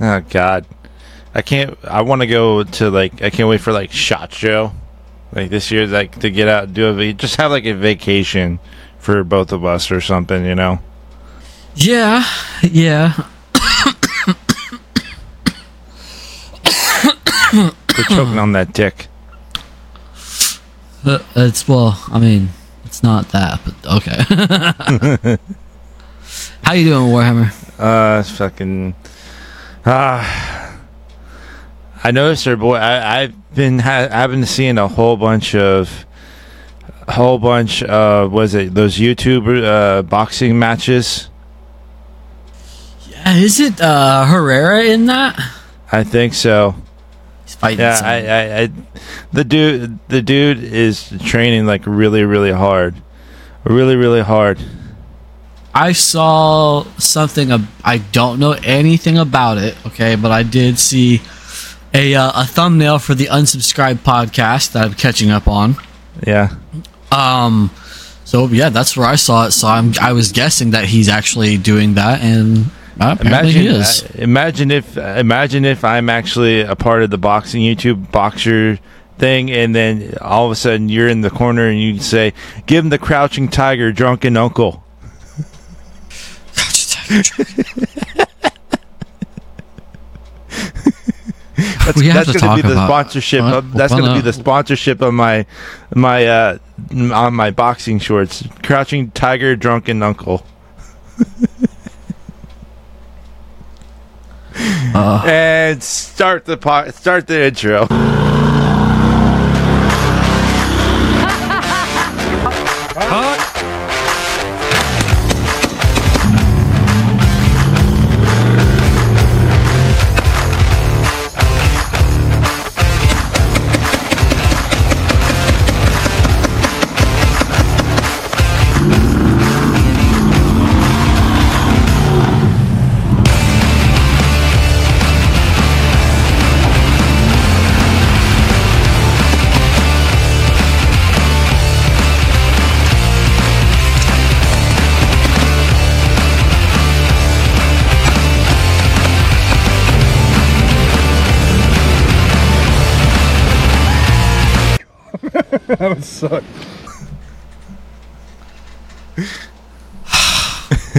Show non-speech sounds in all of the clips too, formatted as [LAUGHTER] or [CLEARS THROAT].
Oh God, I can't. I want to go to like. I can't wait for like Shot Show, like this year, like to get out and do a just have like a vacation for both of us or something. You know. Yeah, yeah. We're choking on that dick. Uh, it's well, I mean, it's not that, but okay. [LAUGHS] [LAUGHS] How you doing, Warhammer? Uh, it's fucking. Ah. I noticed her boy. I, I've been ha- I've been seeing a whole bunch of, a whole bunch of was it those YouTube uh, boxing matches? Yeah, is it uh, Herrera in that? I think so. He's fighting. Yeah, I, I, I, the dude, the dude is training like really, really hard, really, really hard. I saw something. Ab- I don't know anything about it. Okay, but I did see a uh, a thumbnail for the unsubscribed podcast that I'm catching up on. Yeah, Um, so yeah, that's where I saw it. So I'm I was guessing that he's actually doing that, and uh, apparently imagine, he is. uh, imagine if, imagine if I'm actually a part of the boxing YouTube boxer thing, and then all of a sudden you're in the corner and you say, "Give him the crouching tiger, drunken uncle." [LAUGHS] That's, that's to gonna be the sponsorship. Of, that's gonna be the sponsorship of my my uh on my boxing shorts. Crouching tiger, drunken uncle. Uh, And start the po- start the intro. [LAUGHS] that would suck.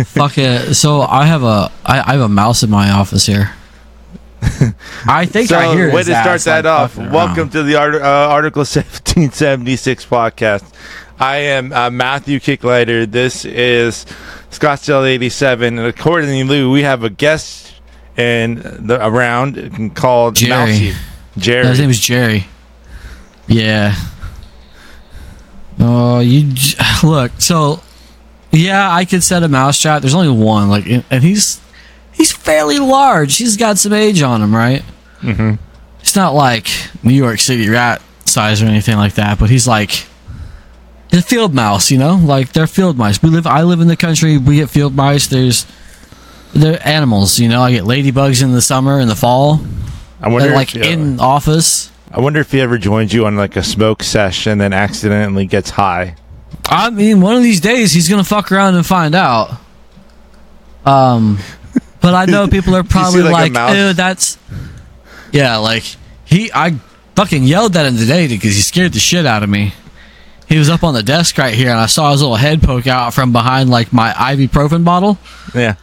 fuck it. So I have a I, I have a mouse in my office here. [LAUGHS] I think So, I hear. way to start that off. Welcome around. to the Art- uh, Article [LAUGHS] 1776 podcast. I am uh, Matthew Kicklighter. This is Scottsdale 87. And according to Lou, we have a guest in the around called Jerry. Mousy. Jerry. His name is Jerry. Yeah. Oh, you [SIGHS] look. So, yeah, I could set a mousetrap. There's only one. Like, and he's he's fairly large. He's got some age on him, right? Mhm. It's not like New York City rat size or anything like that, but he's like a field mouse. You know, like they're field mice. We live. I live in the country. We get field mice. There's they're animals. You know, I get ladybugs in the summer and the fall. I wonder, They're like if, uh, in office. I wonder if he ever joins you on like a smoke session and then accidentally gets high. I mean, one of these days he's gonna fuck around and find out. Um, but I know [LAUGHS] people are probably like, like, "Ew, that's." Yeah, like he, I fucking yelled at him today because he scared the shit out of me. He was up on the desk right here, and I saw his little head poke out from behind like my ibuprofen bottle. Yeah.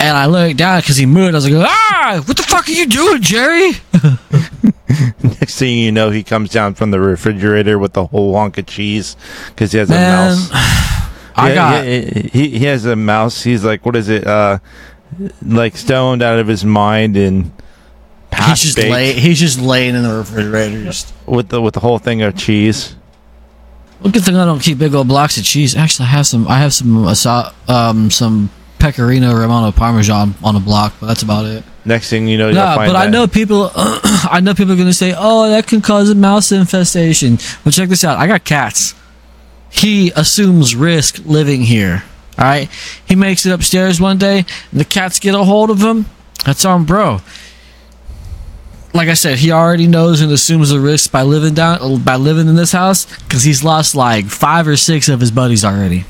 And I looked down because he moved. I was like, "Ah, what the fuck are you doing, Jerry?" [LAUGHS] [LAUGHS] Next thing you know, he comes down from the refrigerator with a whole hunk of cheese because he has a mouse. [SIGHS] I Yeah, got. he, he he has a mouse. He's like, what is it? Uh, like stoned out of his mind and He's just lay. He's just laying in the refrigerator, just with the with the whole thing of cheese. Well, good thing I don't keep big old blocks of cheese. Actually, I have some. I have some uh, um some pecorino romano parmesan on a block, but that's about it. Next thing you know, find but I that- know people. [CLEARS THROAT] I know people are gonna say, "Oh, that can cause a mouse infestation." Well, check this out. I got cats. He assumes risk living here. All right. He makes it upstairs one day. And the cats get a hold of him. That's on bro. Like I said, he already knows and assumes the risk by living down by living in this house because he's lost like five or six of his buddies already.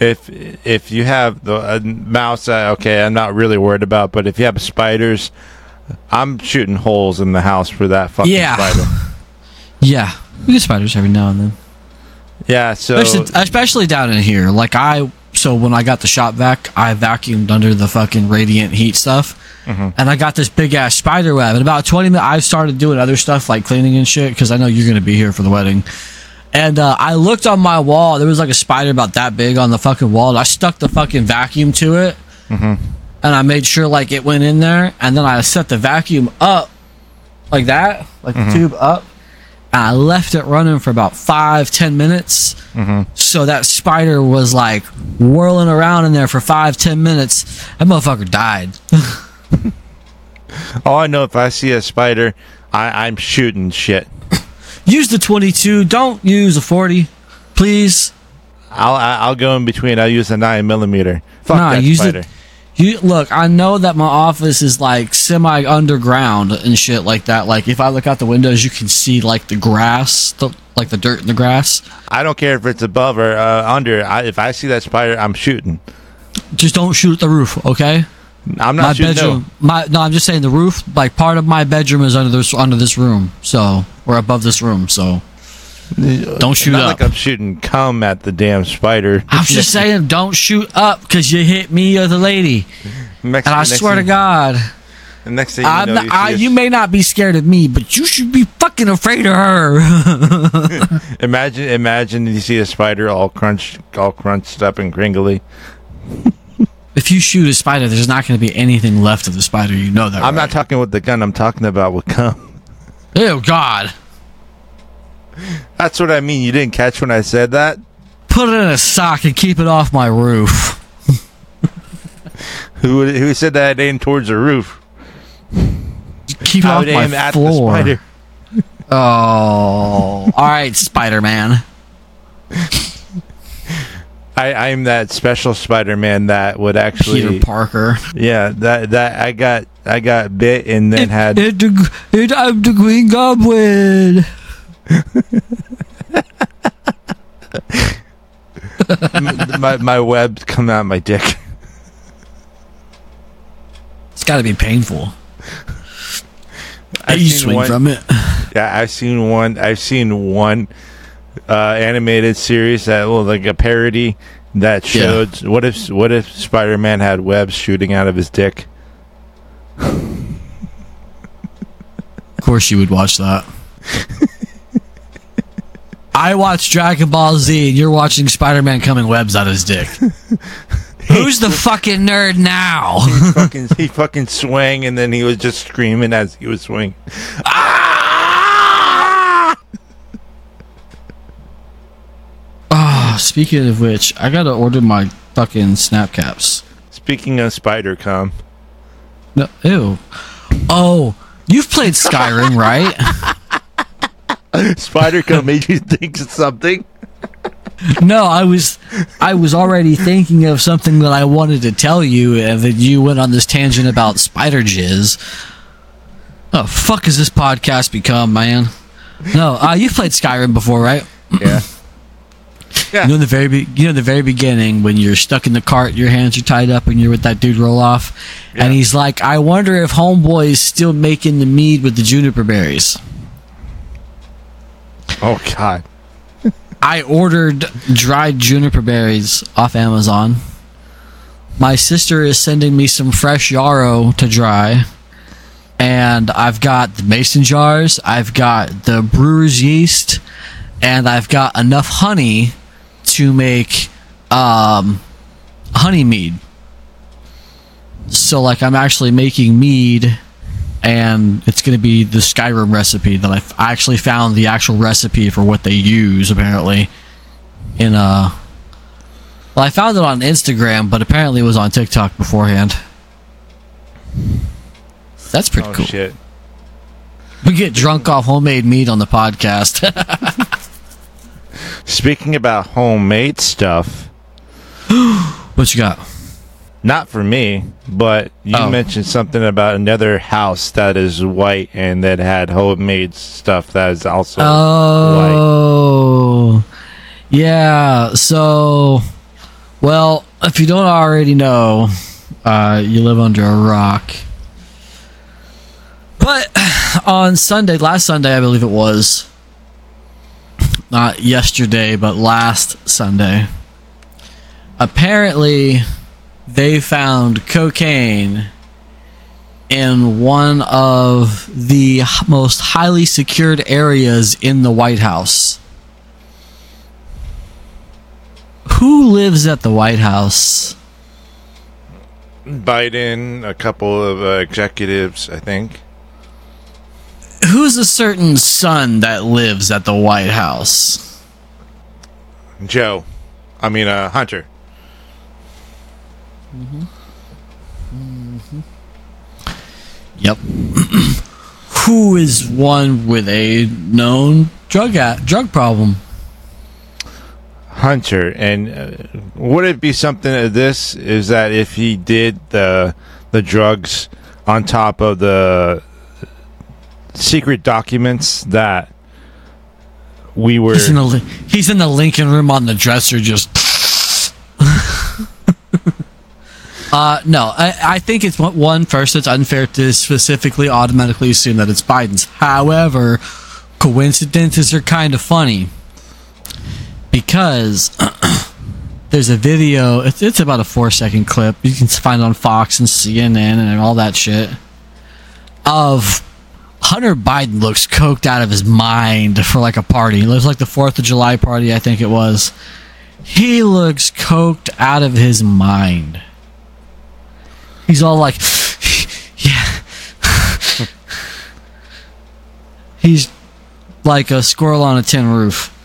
If if you have the a mouse, uh, okay, I'm not really worried about. But if you have spiders, I'm shooting holes in the house for that fucking Yeah. spider. [LAUGHS] Yeah, we get spiders every now and then. Yeah, so especially, especially down in here. Like I, so when I got the shop vac, I vacuumed under the fucking radiant heat stuff, and I got this big ass spider web. In about twenty minutes, I started doing other stuff like cleaning and shit because I know you're gonna be here for the wedding. And uh, I looked on my wall. There was like a spider about that big on the fucking wall. And I stuck the fucking vacuum to it, mm-hmm. and I made sure like it went in there. And then I set the vacuum up like that, like the mm-hmm. tube up. And I left it running for about five, ten minutes. Mm-hmm. So that spider was like whirling around in there for five, ten minutes. That motherfucker died. [LAUGHS] all I know if I see a spider, I, I'm shooting shit. Use the 22. Don't use a 40, please. I'll I'll go in between. I'll use a nine millimeter. Fuck Nah, that use spider. it. You look. I know that my office is like semi underground and shit like that. Like if I look out the windows, you can see like the grass, the, like the dirt in the grass. I don't care if it's above or uh, under. I, if I see that spider, I'm shooting. Just don't shoot at the roof, okay? I'm not my shooting. bedroom. My no, I'm just saying the roof. Like part of my bedroom is under this under this room, so or above this room. So don't shoot not up. like I'm shooting cum at the damn spider. I'm just [LAUGHS] saying, don't shoot up because you hit me or the lady. Next, And I next swear to God, the next thing you I'm know, not, you, I, see you may not be scared of me, but you should be fucking afraid of her. [LAUGHS] imagine imagine you see a spider all crunched, all crunched up and cringly. [LAUGHS] if you shoot a spider, there's not going to be anything left of the spider. You know that. I'm not talking with the gun. I'm talking about with cum. Ew, God. That's what I mean. You didn't catch when I said that. Put it in a sock and keep it off my roof. [LAUGHS] Who who said that I'd aim towards the roof? Keep it I off would aim my at the floor. spider. Oh, all right, Spider Man. [LAUGHS] I, I'm that special Spider-Man that would actually, Peter Parker. yeah, that that I got I got bit and then had It, it, it, I'm the Green Goblin. [LAUGHS] my my webs come out my dick. It's got to be painful. I've you seen swing one- from it. Yeah, I've seen one. I've seen one uh, animated series that well, like a parody that Yeah. showed what if what if Spider-Man had webs shooting out of his dick. Of course, you would watch that. I watch Dragon Ball Z, and you're watching Spider-Man coming webs out of his dick. [LAUGHS] Who's the fucking nerd now? fucking [LAUGHS] he fucking swang and then he was just screaming as he was swinging. Oh, speaking of which, I gotta order my fucking snap caps. Speaking of spider cum, No, ew. Oh, you've played Skyrim, [LAUGHS] right? spider cum [LAUGHS] made you think of something. No, I was, I was already thinking of something that I wanted to tell you, and that you went on this tangent about spider jizz. Oh, fuck has this podcast become, man? No, uh, you've played Skyrim before, right? Yeah. [LAUGHS] You know in the very, be- you know in the very beginning when you're stuck in the cart, your hands are tied up, and you're with that dude Ralof, Yeah. and he's like, "I wonder if Homeboy is still making the mead with the juniper berries." Oh God. [LAUGHS] I ordered dried juniper berries off Amazon. My sister is sending me some fresh yarrow to dry. And I've got the mason jars, I've got the brewer's yeast, and I've got enough honey to make um, honey mead. So, like, I'm actually making mead and it's going to be the Skyrim recipe that I actually found the actual recipe for what they use apparently in uh well I found it on Instagram but apparently it was on TikTok beforehand. That's pretty Oh cool. shit. We get drunk off homemade meat on the podcast. [LAUGHS] Speaking about homemade stuff, [GASPS] what you got? not for me, but you Oh. mentioned something about another house that is white and that had homemade stuff that is also Oh, yeah. So, well, if you don't already know, uh, you live under a rock. But [SIGHS] on Sunday, last Sunday, I believe it was, not yesterday, but last Sunday, apparently they found cocaine in one of the most highly secured areas in the White House. Who lives at the White House? Biden, a couple of uh, executives, I think. Who's a certain son that lives at the White House? Joe, I mean uh, Hunter. Yep. [CLEARS THROAT] Who is one with a known drug a- drug problem? Hunter, and uh, would it be something of this? Is that if he did the the drugs on top of the secret documents that we were? He's in the he's in the Lincoln room on the dresser, just. [LAUGHS] uh no, I, I think it's one- first. It's unfair to specifically automatically assume that it's Biden's. However, coincidences are kind of funny because [CLEARS THROAT] there's a video. It's, it's about a four second clip. You can find it on Fox and CNN and all that shit of Hunter Biden looks coked out of his mind for like a party. It looks like the Fourth of July party, I think it was. He looks coked out of his mind. He's all like, [SIGHS] yeah. [LAUGHS] He's like a squirrel on a tin roof.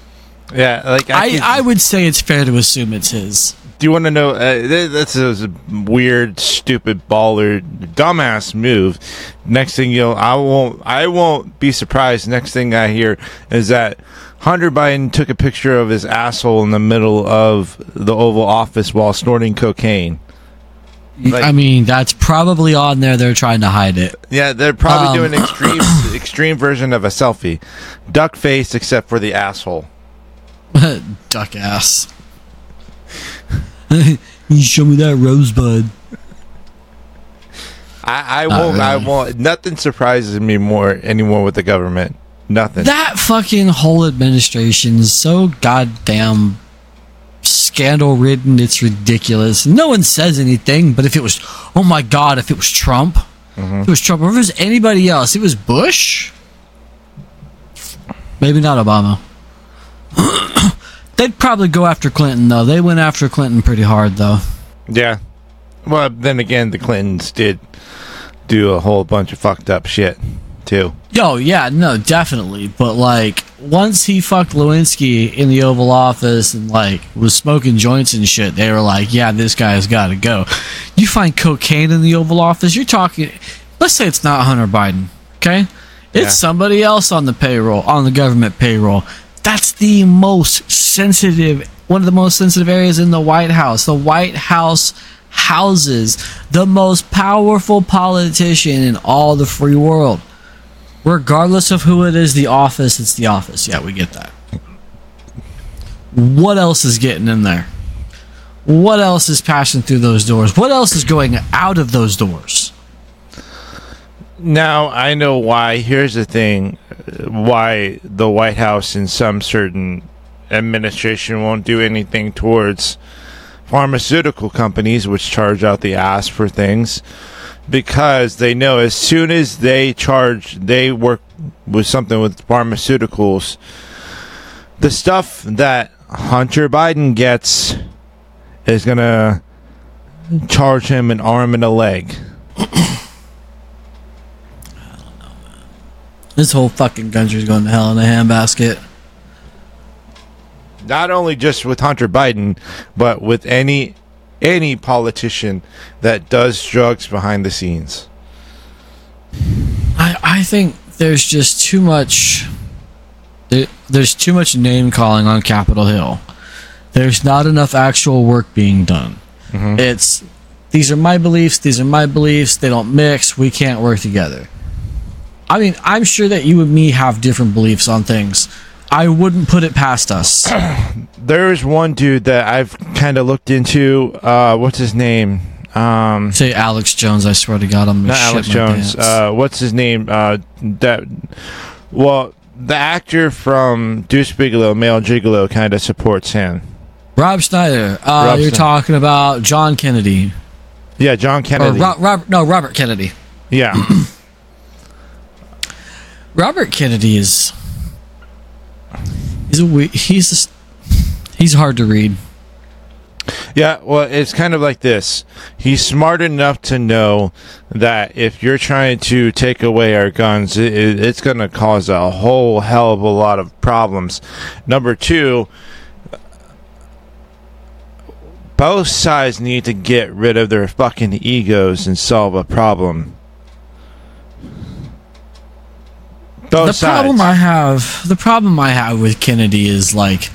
yeah, like I, I, I would say it's fair to assume it's his. Do you want to know? Uh, th- that's a weird, stupid, baller, dumbass move. Next thing you'll, I won't, I won't be surprised. Next thing I hear is that Hunter Biden took a picture of his asshole in the middle of the Oval Office while snorting cocaine. Like- I mean, that's probably on there. They're trying to hide it. Yeah, they're probably Um, doing extreme, [COUGHS] extreme version of a selfie, duck face except for the asshole. [LAUGHS] Duck ass. [LAUGHS] you show me that rosebud. I, I won't. I won't. Nothing surprises me more anymore with the government. Nothing. That fucking whole administration is so goddamn scandal ridden. It's ridiculous. No one says anything, but if it was, oh my god, if it was Trump, mm-hmm. if it was Trump, or if it was anybody else, it was Bush. Maybe not Obama. [CLEARS THROAT] [CLEARS THROAT] They'd probably go after Clinton though. They went after Clinton pretty hard though. yeah. Well, then again, the Clintons did do a whole bunch of fucked up shit too. Yo, yeah, no, definitely. But like, once he fucked Lewinsky in the Oval Office and like was smoking joints and shit, they were like, "Yeah, this guy's got to go." You find cocaine in the Oval Office, you're talking. Let's say it's not Hunter Biden, okay? It's Yeah. somebody else on the payroll, on the government payroll. That's the most sensitive, one of the most sensitive areas in the White House. The White House houses the most powerful politician in all the free world regardless of who it is, the office, it's the office. Yeah, we get that. What else is getting in there? What else is passing through those doors? What else is going out of those doors? Now I know why. Here's the thing: why the White House and some certain administration won't do anything towards pharmaceutical companies, which charge out the ass for things, because they know as soon as they charge, they work with something with pharmaceuticals. The stuff that Hunter Biden gets is gonna charge him an arm and a leg. This whole fucking country's going to hell in a handbasket. not only just with Hunter Biden, but with any any politician that does drugs behind the scenes. I, I think there's just too much. There, there's too much name calling on Capitol Hill. There's not enough actual work being done. Mm-hmm. It's these are my beliefs. These are my beliefs. They don't mix. We can't work together. I mean, I'm sure that you and me have different beliefs on things. I wouldn't put it past us. [CLEARS THROAT] There is one dude that I've kind of looked into. Uh, what's his name? Um, Say Alex Jones. I swear to God, I'm gonna not Alex Jones. Uh, what's his name? Uh, that. Well, the actor from Deuce Bigalow, Male Gigolo, kind of supports him. Rob Schneider. Uh, Rob you're talking about John Kennedy Yeah, John Kennedy. Ro- Rob, no Robert Kennedy. yeah, [CLEARS THROAT] Robert Kennedy is he's a he's just, he's hard to read. yeah. Well, it's kind of like this. He's smart enough to know that if you're trying to take away our guns, it, it's going to cause a whole hell of a lot of problems. Number two. Both sides need to get rid of their fucking egos and solve a problem. Both the sides. problem I have, the problem I have with Kennedy is like,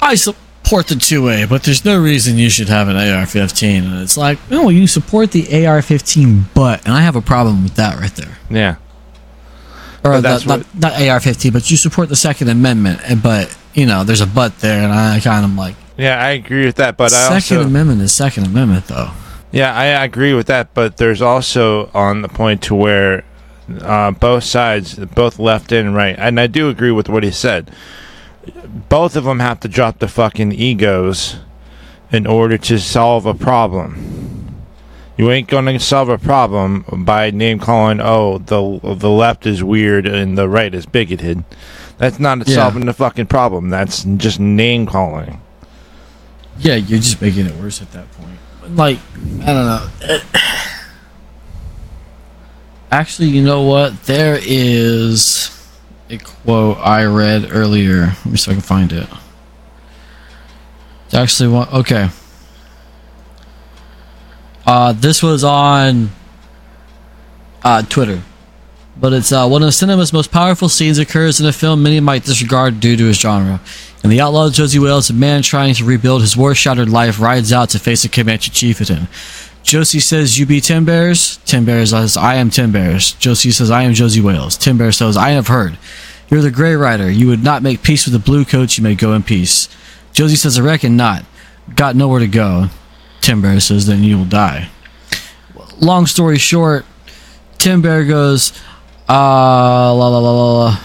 I support the two A, but there's no reason you should have an AR-15, and it's like, no, you support the AR-15, but, and I have a problem with that right there. yeah. Or the, that's not, what- not AR-15, but you support the Second Amendment, and- but you know, there's a but there, and I kind of like, Yeah, I agree with that, but I Second also Amendment is Second Amendment, though. yeah, I agree with that, but there's also on the point to where uh, both sides, both left and right, and I do agree with what he said. Both of them have to drop the fucking egos in order to solve a problem. You ain't gonna solve a problem by name calling. Oh, the the left is weird and the right is bigoted. That's not Yeah. solving the fucking problem. That's just name calling. Yeah, you're just making it worse at that point. Like, I don't know. [CLEARS THROAT] Actually, you know what? There is a quote I read earlier. Let me see if I can find it. It's actually one. Okay. Uh, this was on uh, Twitter. But it's uh, one of cinema's most powerful scenes occurs in a film many might disregard due to its genre. In The Outlaw of Josey Wales, a man trying to rebuild his war-shattered life rides out to face a Comanche chieftain. Josey says, You be Ten Bears? Ten Bears says, I am Ten Bears. Josey says, I am Josey Wales. Ten Bears says, I have heard. You're the Grey Rider. You would not make peace with the blue coats. You may go in peace. Josey says, I reckon not. Got nowhere to go. Ten Bear says, Then you will die. Long story short, Ten Bear goes, uh, la la la la la.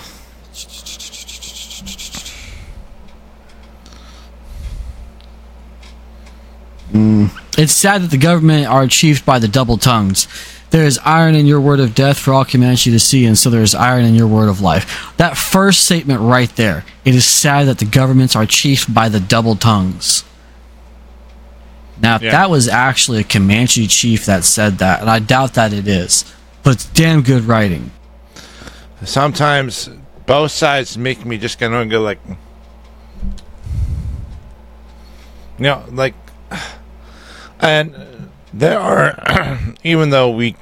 Mm. It's sad that the government are achieved by the double tongues. There is iron in your word of death for all Comanche to see, and so there is iron in your word of life. That first statement right there. It is sad that the governments are chiefed by the double tongues. Now, if Yeah. that was actually a Comanche chief that said that, and I doubt that it is, but it's damn good writing. Sometimes both sides make me just kind of go like, you know, like, and there are, [CLEARS THROAT] even though we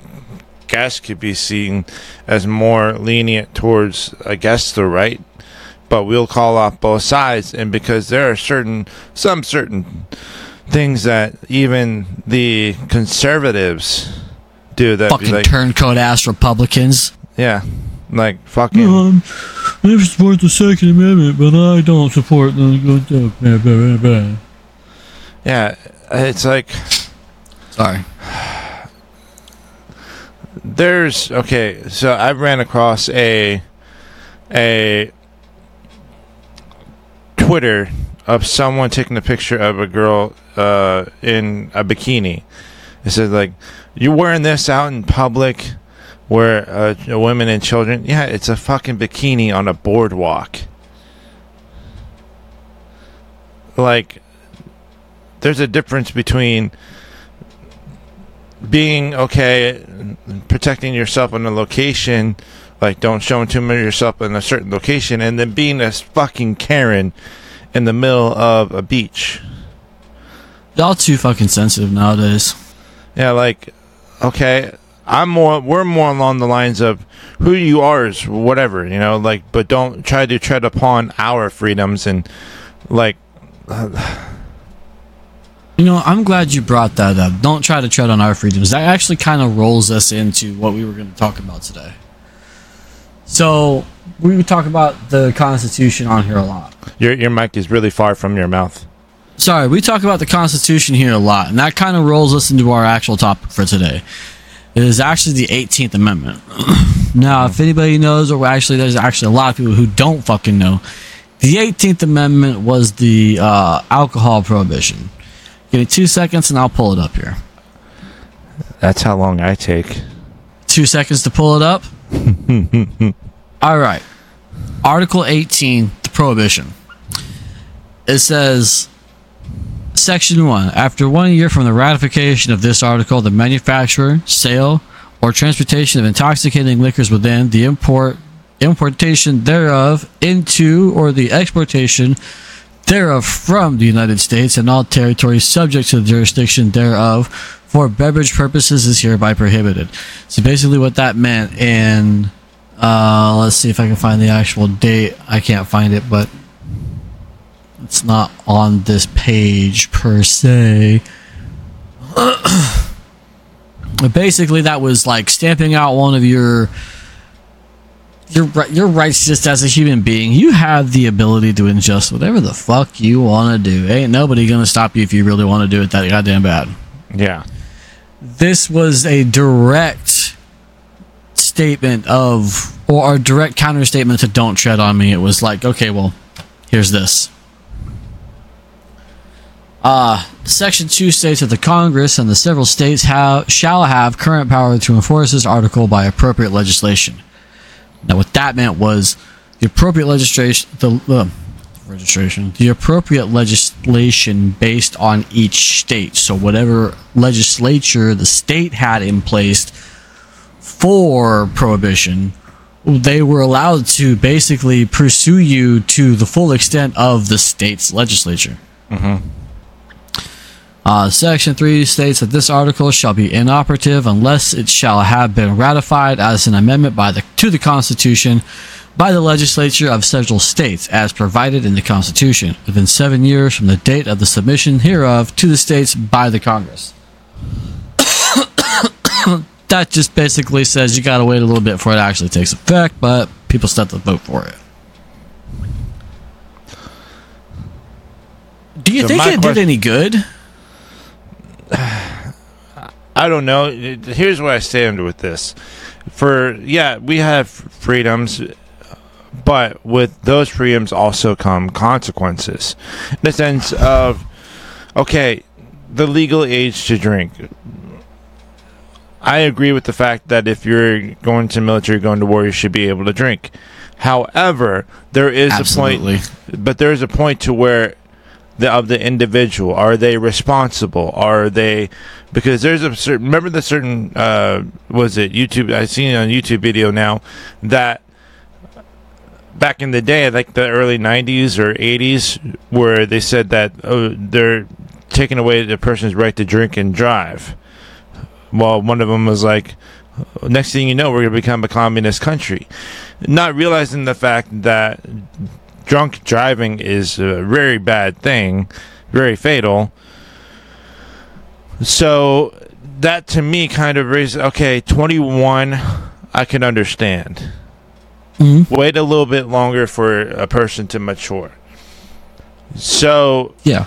guess could be seen as more lenient towards, I guess, the right, but we'll call off both sides, and because there are certain, some certain things that even the conservatives do that Fucking like, turncoat ass Republicans. yeah, like fucking. Um, I support the Second Amendment, but I don't support the. Yeah, it's like Sorry. there's okay. So I ran across a a Twitter of someone taking a picture of a girl uh, in a bikini. It says like, "You're wearing this out in public, where uh, women and children?" Yeah, it's a fucking bikini on a boardwalk. Like, there's a difference between being okay, protecting yourself in a location, like don't show too much of yourself in a certain location, and then being a fucking Karen in the middle of a beach. Y'all too fucking sensitive nowadays. Yeah, like okay, I'm more we're more along the lines of who you are is whatever, you know, like but don't try to tread upon our freedoms and like You know, I'm glad you brought that up. Don't try to tread on our freedoms. That actually kind of rolls us into what we were going to talk about today. So, we talk about the Constitution on here a lot. your your mic is really far from your mouth. sorry, we talk about the Constitution here a lot, and that kind of rolls us into our actual topic for today. It is actually the 18th Amendment. [CLEARS THROAT] now, if anybody knows, or actually, there's actually a lot of people who don't fucking know, the 18th Amendment was the uh, alcohol prohibition. Give me two seconds and I'll pull it up here. That's how long I take. Two seconds to pull it up. [LAUGHS] All right. Article 18, the prohibition. It says, Section 1 After one year from the ratification of this article, the manufacturer, sale, or transportation of intoxicating liquors within the import, importation thereof into, or the exportation thereof from the United States and all territories subject to the jurisdiction thereof for beverage purposes is hereby prohibited. So basically, what that meant, and uh, let's see if I can find the actual date. I can't find it, but it's not on this page per se. [CLEARS THROAT] But basically, that was like stamping out one of your your your rights just as a human being. You have the ability to ingest whatever the fuck you want to do. Ain't nobody gonna stop you if you really want to do it that goddamn bad. Yeah. This was a direct statement of, or a direct counter statement to "Don't tread on me." It was like, okay, well, here's this. Uh, Section 2 states that the Congress and the several states have, shall have current power to enforce this article by appropriate legislation. Now, what that meant was the appropriate legislation, the uh, registration, the appropriate legislation based on each state. So, whatever legislature the state had in place for prohibition, they were allowed to basically pursue you to the full extent of the state's legislature. Uh, Section 3 states that this article shall be inoperative unless it shall have been ratified as an amendment by the, to the Constitution by the legislature of several states as provided in the Constitution within seven years from the date of the submission hereof to the states by the Congress. [COUGHS] that just basically says you gotta wait a little bit before it actually takes effect, but people still have to vote for it. Do you So think it did any good? [SIGHS] I don't know. Here's where I stand with this. For yeah, we have freedoms, but with those freedoms also come consequences. In the sense of, okay, the legal age to drink. I agree with the fact that if you're going to military, going to war, you should be able to drink. However, there is Absolutely. a point, but there is a point to where the of the individual? Are they responsible? Are they because there's a certain remember the certain uh was it YouTube I seen it on YouTube video now that back in the day like the early 90s or 80s where they said that oh, they're taking away the person's right to drink and drive. Well one of them was like next thing you know we're going to become a communist country. Not realizing the fact that drunk driving is a very bad thing very fatal so that to me kind of raises okay 21 i can understand Mhm. wait a little bit longer for a person to mature so Yeah.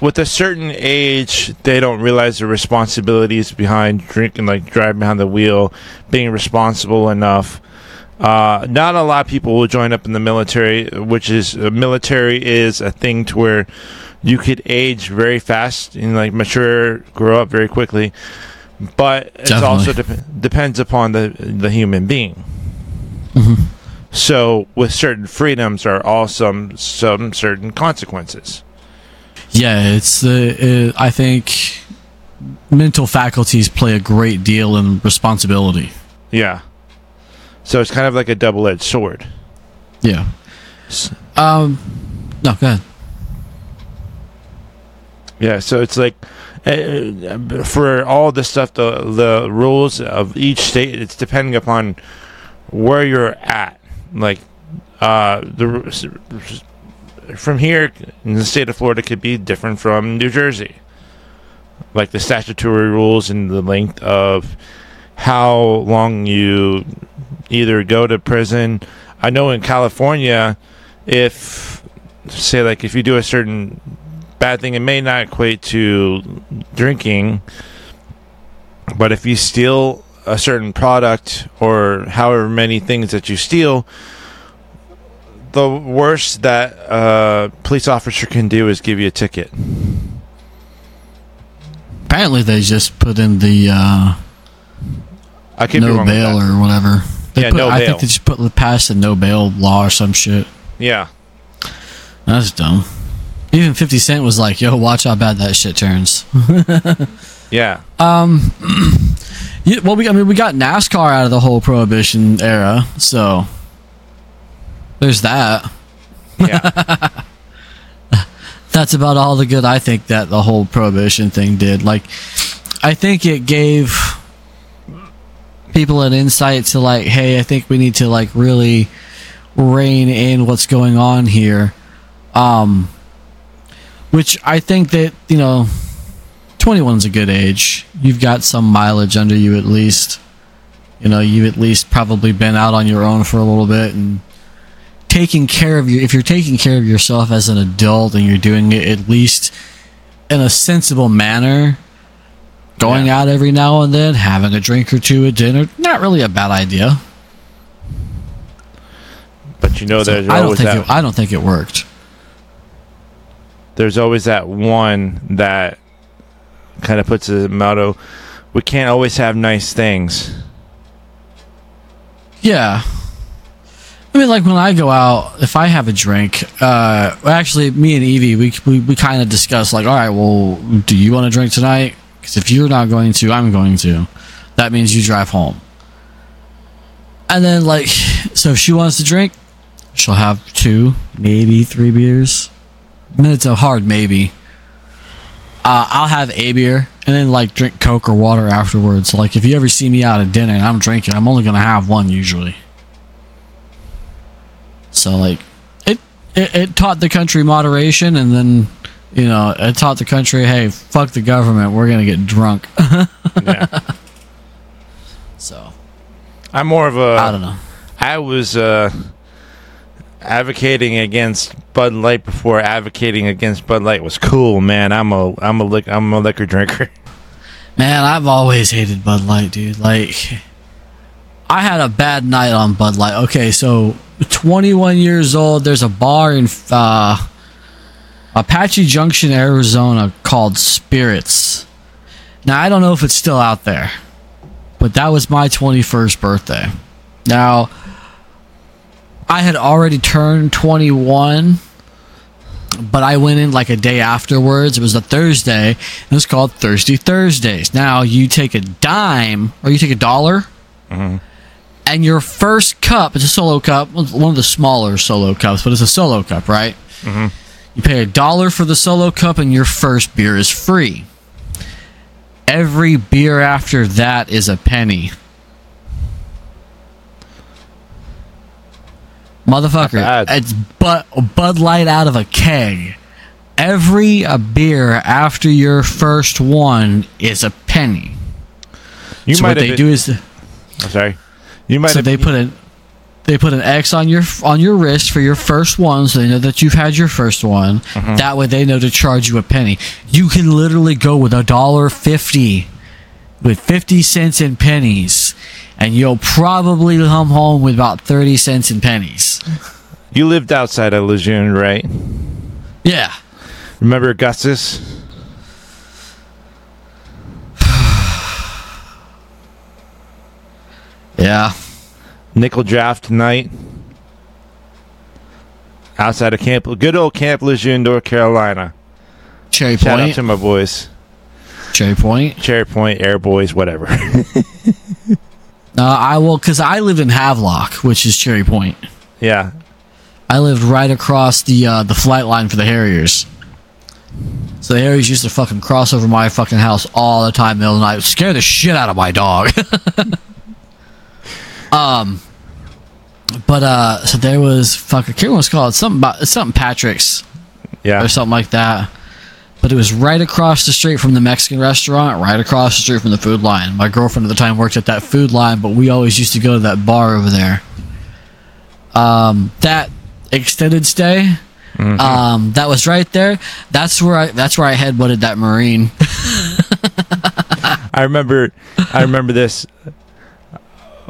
with a certain age, they don't realize the responsibilities behind drinking, like driving behind the wheel, being responsible enough. Uh, not a lot of people will join up in the military, which is uh, military is a thing to where you could age very fast and like mature, grow up very quickly. But it also dep- depends upon the the human being. Mhm. So, with certain freedoms are also some certain consequences. Yeah, it's the. Uh, I think mental faculties play a great deal in responsibility. Yeah. So it's kind of like a double-edged sword. Yeah. Um. No, go ahead. Yeah. So it's like uh, for all the stuff, the the rules of each state, it's depending upon where you're at. Like uh, the from here in the state of Florida could be different from New Jersey. Like the statutory rules and the length of how long you either go to prison. I know in California, if say like if you do a certain bad thing, it may not equate to drinking, but if you steal a certain product or however many things that you steal, the worst that a police officer can do is give you a ticket. Apparently, they just put in the uh, I could be no wrong bail or whatever. They Yeah, put, no I bail. think they just put past the no bail law or some shit. Yeah, That's dumb. Even 50 Cent was like, yo, watch how bad that shit turns. [LAUGHS] yeah. Um. [CLEARS THROAT] yeah, well, we, I mean, we got NASCAR out of the whole Prohibition era, so there's that. Yeah. [LAUGHS] That's about all the good I think that the whole Prohibition thing did. Like, I think it gave people an insight to, like, hey, I think we need to, like, really rein in what's going on here. Um, which I think that, you know, 21's a good age. You've got some mileage under you at least. You know, you've at least probably been out on your own for a little bit and taking care of you. If you're taking care of yourself as an adult and you're doing it at least in a sensible manner, going Yeah. out every now and then, having a drink or two at dinner, not really a bad idea. But you know, So there's I don't think that. it, I don't think it worked. there's always that one that kind of puts a motto: "We can't always have nice things." Yeah. I mean, like when I go out, if I have a drink, uh, actually, me and Evie, we we, we kind of discuss like, all right, well, do you want to drink tonight? Because if you're not going to, I'm going to. That means you drive home. And then, like, so if she wants to drink, she'll have two, maybe three beers. I mean, it's a hard maybe. Uh, I'll have a beer and then like drink Coke or water afterwards. Like if you ever see me out at dinner and I'm drinking, I'm only gonna have one usually. So like, it it, it taught the country moderation, and then you know it taught the country, hey, fuck the government, we're gonna get drunk. [LAUGHS] Yeah. so I'm more of a. I don't know. I was uh, advocating against Bud Light before advocating against Bud Light was cool, man. I'm a I'm a lick I'm a liquor drinker. Man, I've always hated Bud Light, dude. Like, I had a bad night on Bud Light. Okay, so 21 years old. There's a bar in uh, Apache Junction, Arizona called Spirits. Now, I don't know if it's still out there, but that was my 21st birthday. Now, I had already turned 21 but I went in like a day afterwards. It was a Thursday. and It was called Thirsty Thursdays. Now you take a dime or you take a dollar, mm-hmm. and your first cup, it's a solo cup, one of the smaller solo cups, but it's a solo cup, right? Mm-hmm. You pay a dollar for the solo cup, and your first beer is free. Every beer after that is a penny. Motherfucker, it's but Bud Light out of a keg. Every uh, beer after your first one is a penny. You so might what they been, do is I'm sorry. You might so they put an they put an X on your on your wrist for your first one, so they know that you've had your first one. Mm-hmm. That way, they know to charge you a penny. You can literally go with a dollar fifty, with fifty cents in pennies, and you'll probably come home with about thirty cents in pennies. you lived outside of Lejeune, right? Yeah, Remember Augustus? [SIGHS] yeah. Nickel draft night outside of Camp, good old Camp Lejeune, North Carolina. Cherry Shout out Point, to my boys, Cherry Point. Cherry Point, Air Boys, whatever. [LAUGHS] Uh, I will, cause I live in Havelock, which is Cherry Point. yeah, I lived right across the uh, the flight line for the Harriers. So the Harriers used to fucking cross over my fucking house all the time, middle of the night, scare the shit out of my dog. [LAUGHS] um, but uh, so there was fuck, I can't remember what it's called. Something about something Patrick's yeah. or something like that. But it was right across the street from the Mexican restaurant, right across the street from the food line. My girlfriend at the time worked at that food line, but we always used to go to that bar over there. Um, that extended stay, Um, that was right there. That's where I. That's where I headbutted that marine. [LAUGHS] I remember, I remember this.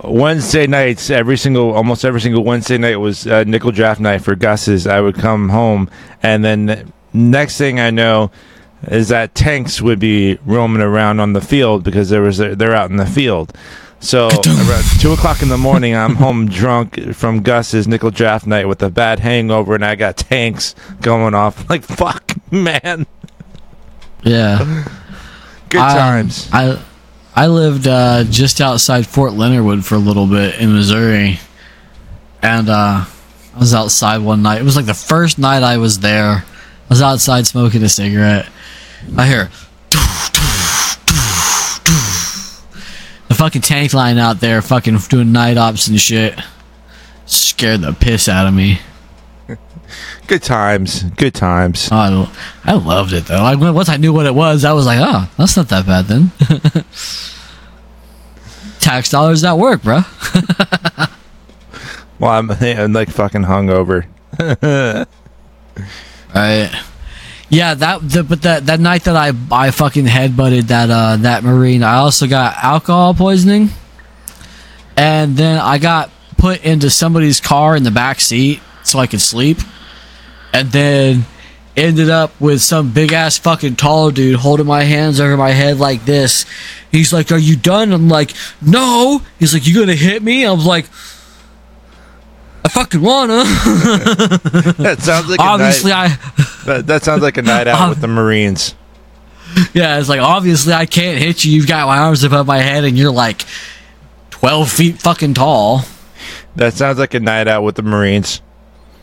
Wednesday nights, every single, almost every single Wednesday night was uh, nickel draft night for Gus's. I would come home, and then next thing I know is that tanks would be roaming around on the field because there was a, they're out in the field. So [LAUGHS] around two o'clock in the morning, I'm home drunk from Gus's nickel draft night with a bad hangover, and I got tanks going off. [LAUGHS] Like fuck, man, Yeah. good I- times. I I lived uh, just outside Fort Leonard Wood for a little bit in Missouri, and uh, I was outside one night. It was like the first night I was there. I was outside smoking a cigarette. I hear the fucking tank line out there, fucking doing night ops and shit. Scared the piss out of me. Good times. Good times. Oh, I, I loved it though. Like once I knew what it was, I was like, oh, that's not that bad then. [LAUGHS] Tax dollars that work, bro. [LAUGHS] Well, I'm, I'm like fucking hungover. [LAUGHS] Right. Yeah, that the, but that that night that I I fucking headbutted that uh that marine, I also got alcohol poisoning, and then I got put into somebody's car in the back seat so I could sleep, and then ended up with some big ass fucking tall dude holding my hands over my head like this. He's like, "Are you done?" I'm like, "No." He's like, "You gonna hit me?" I was like. I fucking wanna. [LAUGHS] That sounds like a Obviously, night, I that, that sounds like a night out with the [LAUGHS] Marines. Yeah, it's like obviously I can't hit you. You've got my arms above my head, and you're like twelve feet fucking tall. That sounds like a night out with the Marines.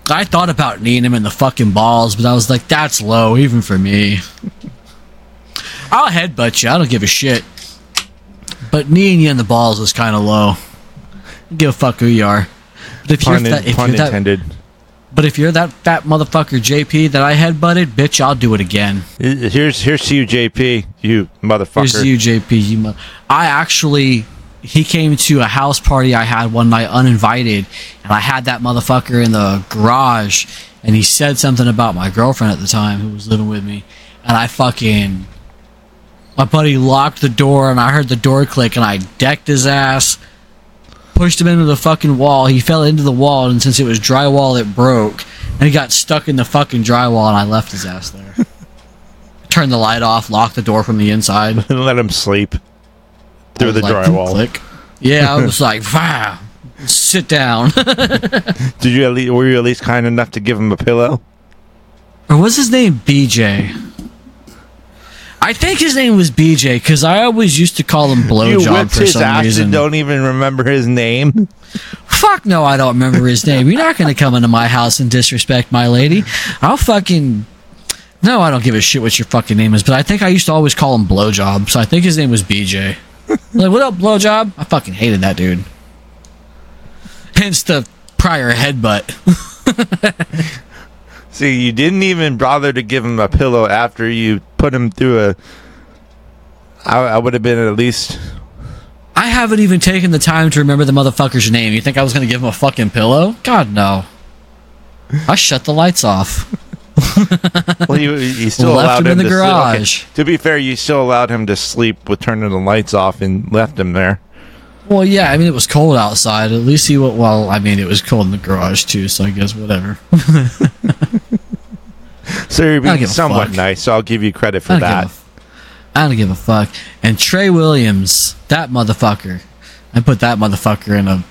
I thought about kneeing him in the fucking balls, but I was like, that's low, even for me. [LAUGHS] I'll headbutt you. I don't give a shit. But kneeing you in the balls is kind of low. Give a fuck who you are. But if you're Pun, in- that, if pun you're that, intended. but if you're that fat motherfucker JP that I headbutted, bitch, I'll do it again. Here's here's to you, JP. You motherfucker. Here's to you, JP. You mo- I actually, he came to a house party I had one night uninvited, and I had that motherfucker in the garage, and he said something about my girlfriend at the time who was living with me, and I fucking, my buddy locked the door, and I heard the door click, and I decked his ass, pushed him into the fucking wall. He fell into the wall, and since it was drywall, it broke, and he got stuck in the fucking drywall, and I left his ass there. [LAUGHS] Turned the light off, locked the door from the inside. And [LAUGHS] let him sleep through the like, drywall. Click. Yeah, I was like, [LAUGHS] wow, sit down. [LAUGHS] Did you at least were you at least kind enough to give him a pillow? or was his name? BJ. I think his name was BJ because I always used to call him you whipped for his some ass reason. and don't even remember his name. [LAUGHS] Fuck no, I don't remember his name. You're not gonna come into my house and disrespect my lady. I'll fucking. No, I don't give a shit what your fucking name is, but I think I used to always call him Blowjob, so I think his name was BJ. Like, what up, Blowjob? I fucking hated that dude. Hence the prior headbutt. [LAUGHS] See, you didn't even bother to give him a pillow after you put him through a. I, I would have been at least. I haven't even taken the time to remember the motherfucker's name. You think I was gonna give him a fucking pillow? God no. I shut the lights off. [LAUGHS] Well, you, you still Left allowed him in the to sleep- okay, garage. To be fair, you still allowed him to sleep with turning the lights off and left him there. Well, yeah, I mean it was cold outside. At least he went. Well, I mean it was cold in the garage too, so I guess whatever. So you're being somewhat nice. So I'll give you credit for I that. I don't give a fuck. And Trey Williams, that motherfucker. I put that motherfucker in a.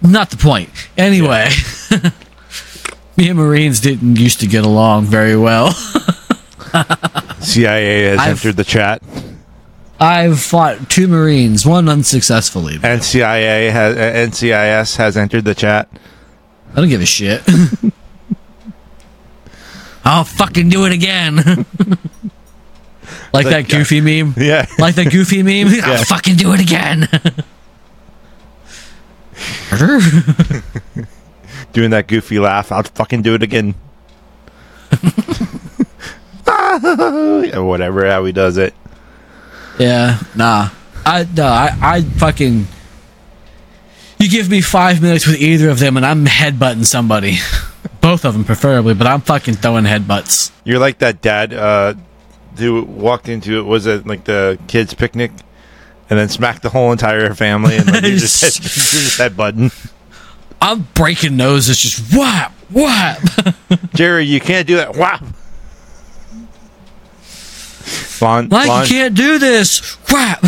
Not the point. Anyway, [LAUGHS] me and Marines didn't used to get along very well. [LAUGHS] CIA has I've- entered the chat. I've fought two Marines, one unsuccessfully. NCIA has uh, NCIS has entered the chat. I don't give a shit. [LAUGHS] I'll fucking do it again. [LAUGHS] like that goofy meme. Yeah. Like that goofy meme. I'll fucking do it again. Doing that goofy laugh. I'll fucking do it again. [LAUGHS] or whatever, how he does it. yeah, nah. I no, I I fucking You give me five minutes with either of them, and I'm headbutting somebody. Both of them, preferably, but I'm fucking throwing headbutts. You're like that dad uh, who walked into it. Was it like the kids' picnic, and then smacked the whole entire family, and like, [LAUGHS] you just hit, [LAUGHS] you just hit button. I'm breaking noses, just whap, whap. [LAUGHS] Jerry, you can't do that. Whap. Blonde, like you can't do this. Whap,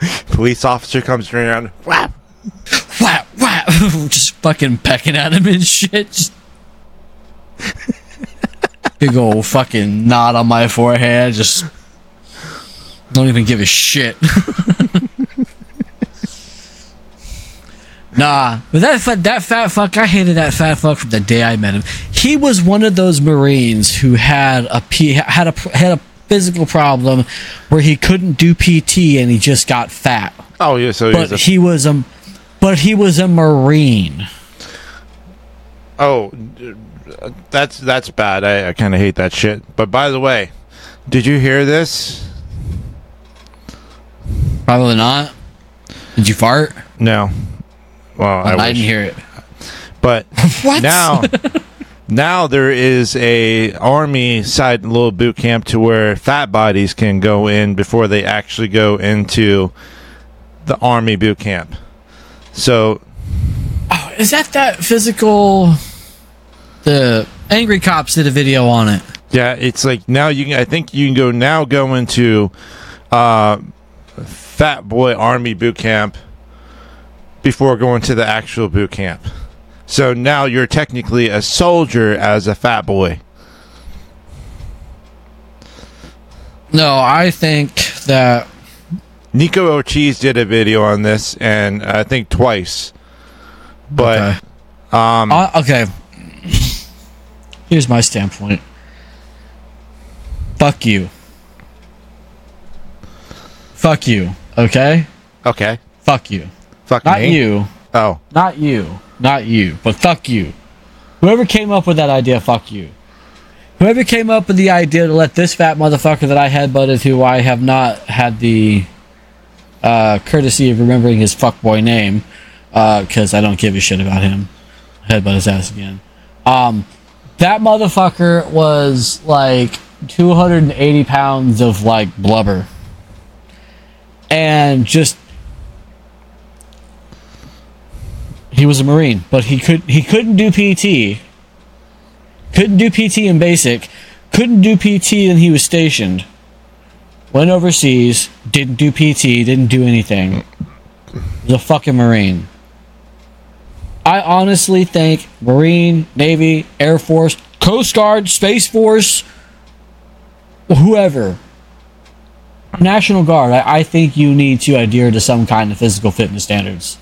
[LAUGHS] police officer comes around. Wow. whap, whap. [LAUGHS] just fucking pecking at him and shit. Just Big old fucking knot on my forehead. Just don't even give a shit. Nah, but that fa- that fat fuck, I hated that fat fuck from the day I met him. He was one of those Marines who had a P, had a had a physical problem where he couldn't do PT and he just got fat. Oh yeah, so But he's a, he was a but he was a Marine. oh, uh, that's that's bad. I, I kind of hate that shit. But by the way, did you hear this? Probably not. Did you fart? No. Well, I, I, wish. didn't hear it. But [LAUGHS] What? now, [LAUGHS] now there is a army side little boot camp to where fat bodies can go in before they actually go into the army boot camp. So Oh, is that that physical? The angry cops did a video on it. yeah, it's like now you can. I think you can go now go into uh, fat boy army boot camp before going to the actual boot camp. So now you're technically a soldier as a fat boy. No, I think that Nico Ortiz did a video on this, and I think twice. But Okay. um, Uh, okay. Here's my standpoint. Fuck you. Fuck you. Okay? okay, Fuck you. Fuck Not me. you. Oh, Not you. Not you. But fuck you. Whoever came up with that idea, fuck you. Whoever came up with the idea to let this fat motherfucker that I had headbutted, who I have not had the uh, courtesy of remembering his fuckboy name, because I don't give a shit about him, headbutt his ass again. Um, that motherfucker was like 280 pounds of like blubber. And just he was a marine, but he could he couldn't do PT. Couldn't do PT in basic. Couldn't do PT and he was stationed. Went overseas, didn't do PT, didn't do anything. A fucking marine. I honestly think Marine, Navy, Air Force, Coast Guard, Space Force, whoever, National Guard, I, I think you need to adhere to some kind of physical fitness standards.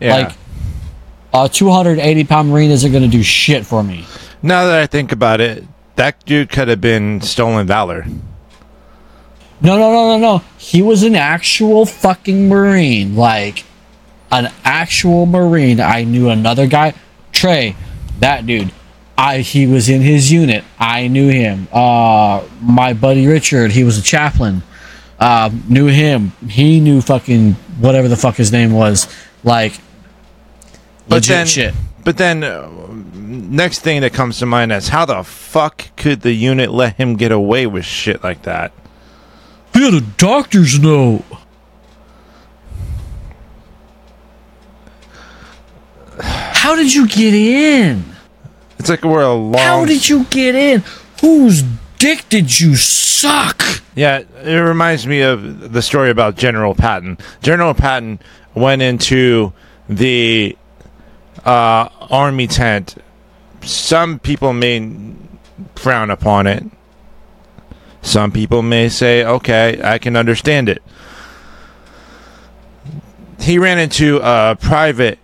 Yeah. Like, a 280 pound Marine isn't going to do shit for me. now that I think about it, that dude could have been stolen valor. No, no, no, no, no. He was an actual fucking Marine. Like, an actual Marine. I knew another guy, Trey, that dude. I he was in his unit. I knew him. Uh, my buddy Richard, he was a chaplain. Uh, knew him. He knew fucking whatever the fuck his name was. Like, But legit then, shit. but then, uh, next thing that comes to mind is how the fuck could the unit let him get away with shit like that? He had a doctor's note. How did you get in? It's like we're a long. How did you get in? Whose dick did you suck? Yeah, it reminds me of the story about General Patton. General Patton went into the uh, army tent. Some people may frown upon it. Some people may say, okay, I can understand it. He ran into a private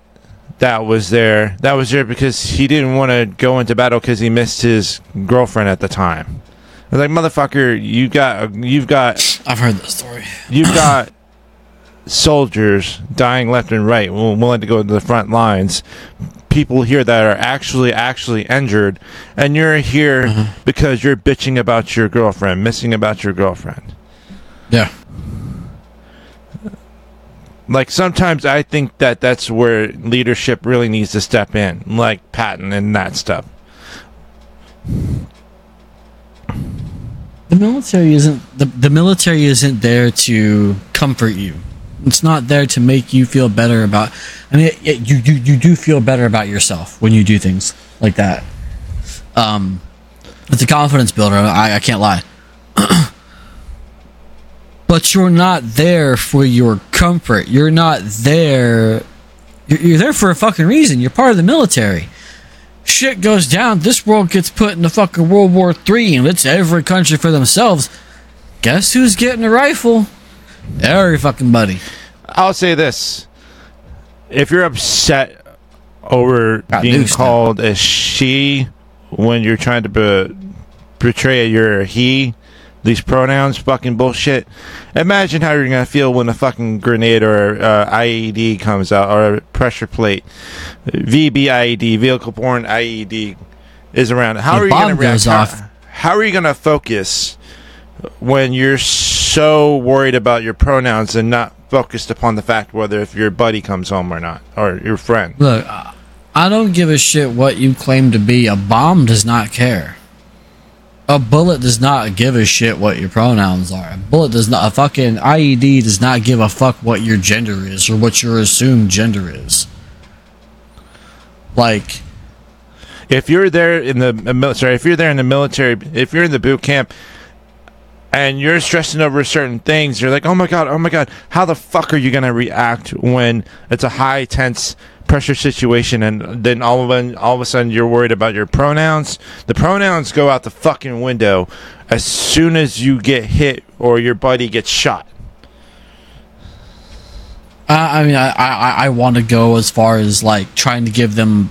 that was there. That was there because he didn't want to go into battle because he missed his girlfriend at the time. I was like, motherfucker, you got, you've got I've heard this story. you've got soldiers dying left and right willing to go to the front lines people here that are actually actually injured and you're here mm-hmm. because you're bitching about your girlfriend missing about your girlfriend Yeah. Like sometimes I think that that's where leadership really needs to step in, like Patton and that stuff. The military isn't the, the military isn't there to comfort you. It's not there to make you feel better about. I mean, it, it- you, you you do feel better about yourself when you do things like that. Um, it's a confidence builder. I, I can't lie. [CLEARS THROAT] but you're not there for your comfort. You're not there. You're, you're there for a fucking reason. You're part of the military shit goes down, this world gets put into fucking World War Three, and it's every country for themselves. Guess who's getting a rifle? Every fucking buddy. I'll say this: if you're upset over Got being now. called a she when you're trying to be, portray you're a he, these pronouns, fucking bullshit. Imagine how you're gonna feel when a fucking grenade or uh, IED comes out or a pressure plate, VBIED, vehicle borne IED, is around. How The are you gonna react? goes How- off. how are you gonna focus? When you're so worried about your pronouns and not focused upon the fact whether if your buddy comes home or not or your friend. Look, I- don't give a shit what you claim to be. A bomb does not care. A bullet does not give a shit what your pronouns are. A bullet does not. A fucking IED does not give a fuck what your gender is or what your assumed gender is. Like, If you're there in the uh, military, if you're there in the military, if you're in the boot camp and you're stressing over certain things, you're like, "Oh my god, oh my god, how the fuck are you going to react when it's a high tense pressure situation and then all of a all of a sudden you're worried about your pronouns? The pronouns go out the fucking window as soon as you get hit or your buddy gets shot. I, I mean, I, I, I want to go as far as like trying to give them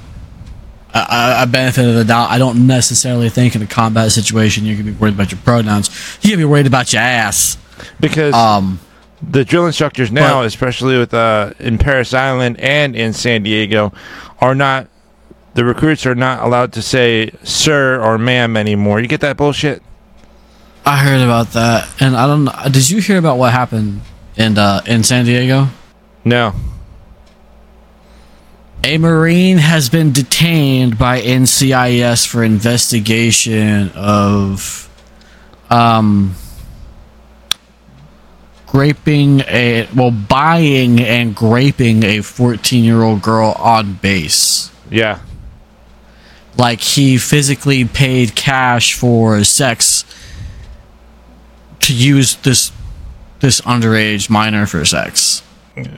a, benefit of the doubt. I don't necessarily think in a combat situation you're gonna be worried about your pronouns. You're gonna be worried about your ass. Because Um, the drill instructors now, But- especially with uh, in Parris Island and in San Diego, are not the recruits are not allowed to say sir or ma'am anymore. You get that bullshit? I heard about that, and I don't. know. Did you hear about what happened in uh, in San Diego? No. A Marine has been detained by NCIS for investigation of um graping a well buying and graping a 14 year old girl on base. Yeah. Like he physically paid cash for sex to use this this underage minor for sex.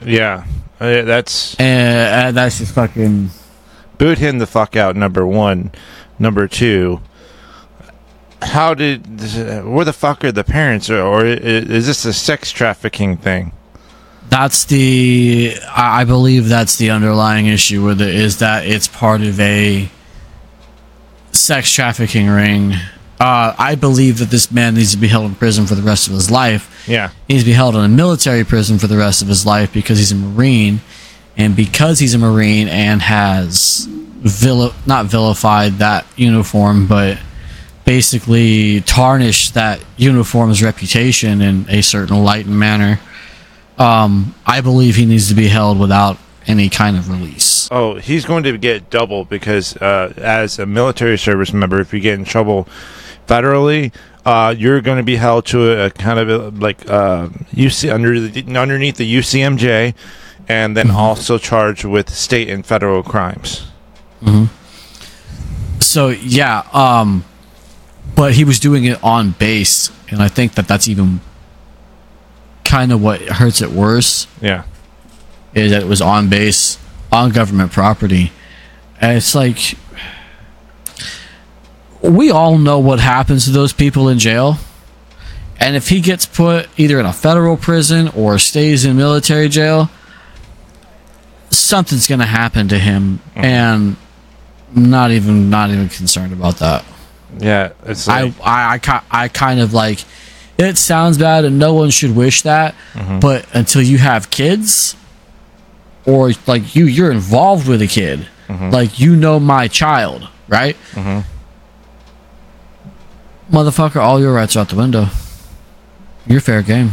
Yeah. Uh, that's And uh, that's just fucking boot him the fuck out. Number one. Number two. How did where the fuck are the parents, or, or is this a sex trafficking thing? That's the I I believe that's the underlying issue with it is that it's part of a sex trafficking ring. Uh, I believe that this man needs to be held in prison for the rest of his life. Yeah. He needs to be held in a military prison for the rest of his life because he's a Marine, and because he's a Marine and has vil- not vilified that uniform, but basically tarnished that uniform's reputation in a certain light and manner. Um, I believe he needs to be held without any kind of release. Oh, he's going to get double because uh, as a military service member, if you get in trouble federally, uh, you're going to be held to a, kind of a, like uh, UC under the, underneath the UCMJ, and then also charged with state and federal crimes. So yeah, um, but he was doing it on base, and I think that that's even kind of what hurts it worse Yeah, is that it was on base on government property, and it's like we all know what happens to those people in jail. And if he gets put either in a federal prison or stays in military jail, something's going to happen to him, mm-hmm. and I'm not even not even concerned about that. yeah. It's I, like, I, I, ki- I kind of like it sounds bad and no one should wish that mm-hmm. but until you have kids or like you you're involved with a kid mm-hmm. like you know my child right motherfucker all your rights out the window you're fair game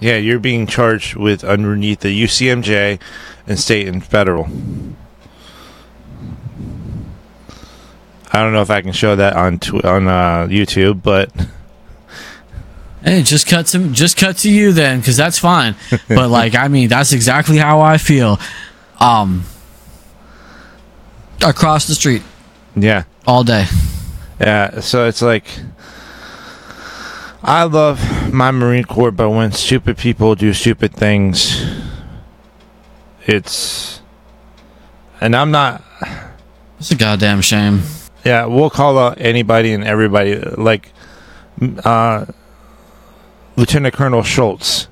Yeah, you're being charged with underneath the UCMJ and state and federal. I don't know if I can show that on tw- on uh, YouTube, but [LAUGHS] Hey, just cut to just cut to you then, because that's fine. [LAUGHS] But like, I mean, that's exactly how I feel. Um, across the street yeah, all day. Yeah. So it's like I love my Marine Corps, but when stupid people do stupid things, it's and I'm not. It's a goddamn shame. Yeah, we'll call out anybody and everybody. Like uh, Lieutenant Colonel Schultz,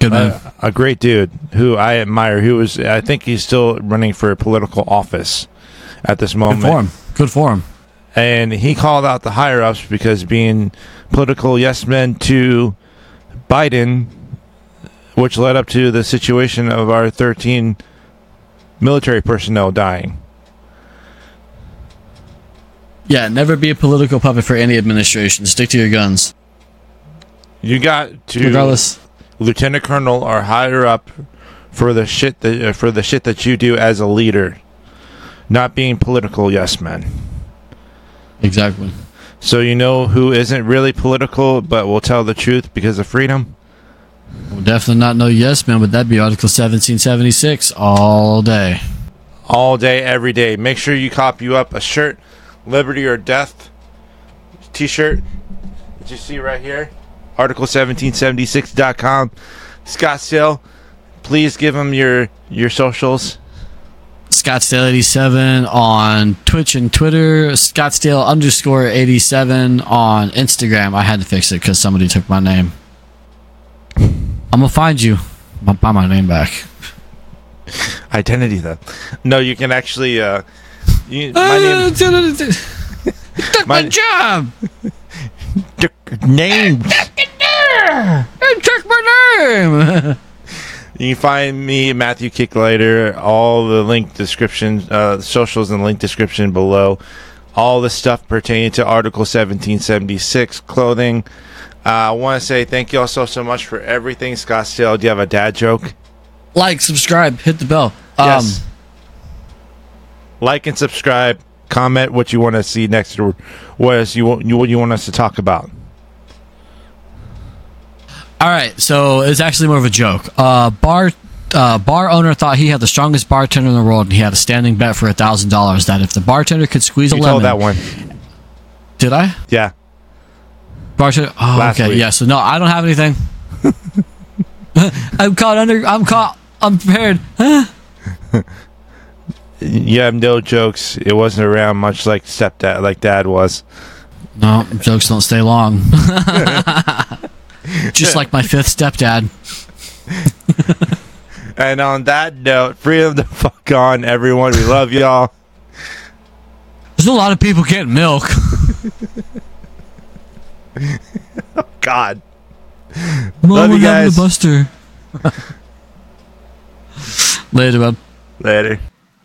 Good man. a, a great dude who I admire. Who was, I think, he's still running for political office at this moment. For him. Good for him. and he called out the higher ups because being political yes men to Biden, which led up to the situation of our 13 military personnel dying. Yeah, never be a political puppet for any administration. Stick to your guns, You got to regardless. lieutenant colonel or higher up for the shit that uh, for the shit that you do as a leader, not being political yes men. Exactly. So you know who isn't really political but will tell the truth because of freedom. We'll definitely not know yes man, but that'd be Article 1776 all day. all day, every day. Make sure you cop you up a shirt, Liberty or Death t-shirt that you see right here. Article1776.com. Scottsdale, please give them your your socials. Scottsdale 87 on Twitch and Twitter. Scottsdale underscore 87 on Instagram. I had to fix it because somebody took my name. I'm gonna find you. I'll buy my name back. [LAUGHS] Identity though. No, you can actually uh you, my name [LAUGHS] took my- my job. [LAUGHS] name They took my name. You can find me, Matthew Kicklighter, all the link description, uh, socials and link description below. All the stuff pertaining to Article 1776 clothing. Uh, I want to say thank you all so, so much for everything. Scottsdale, do you have a dad joke? like, subscribe, hit the bell. Um, Yes. Like and subscribe. Comment what you want to see next or what else you want, you, what you want us to talk about. All right, so it's actually more of a joke. Uh, bar uh, bar owner thought he had the strongest bartender in the world, and he had a standing bet for a thousand dollars that if the bartender could squeeze You a lemon, that one. did I? Yeah. Bartender. Oh, Last okay. week. Yeah. So no, I don't have anything. [LAUGHS] [LAUGHS] I'm caught under. I'm caught. I'm prepared. [LAUGHS] You have no jokes. It wasn't around much like stepdad, like dad was. No, jokes don't stay long. Just like my fifth stepdad. [LAUGHS] And on that note, freedom to fuck on, everyone. We love y'all. There's a lot of people getting milk. [LAUGHS] oh, God. Mom, Love you guys. a buster. [LAUGHS] Later, bub. Later.